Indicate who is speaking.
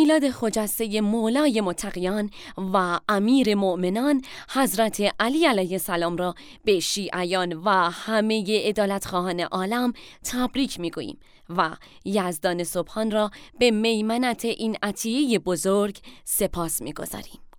Speaker 1: میلاد خجسته مولای متقیان و امیر مؤمنان حضرت علی علیه السلام را به شیعیان و همه عدالتخواهان عالم تبریک می‌گوییم و یزدان سبحان را به میمنت این عطیه بزرگ سپاس می‌گذاریم.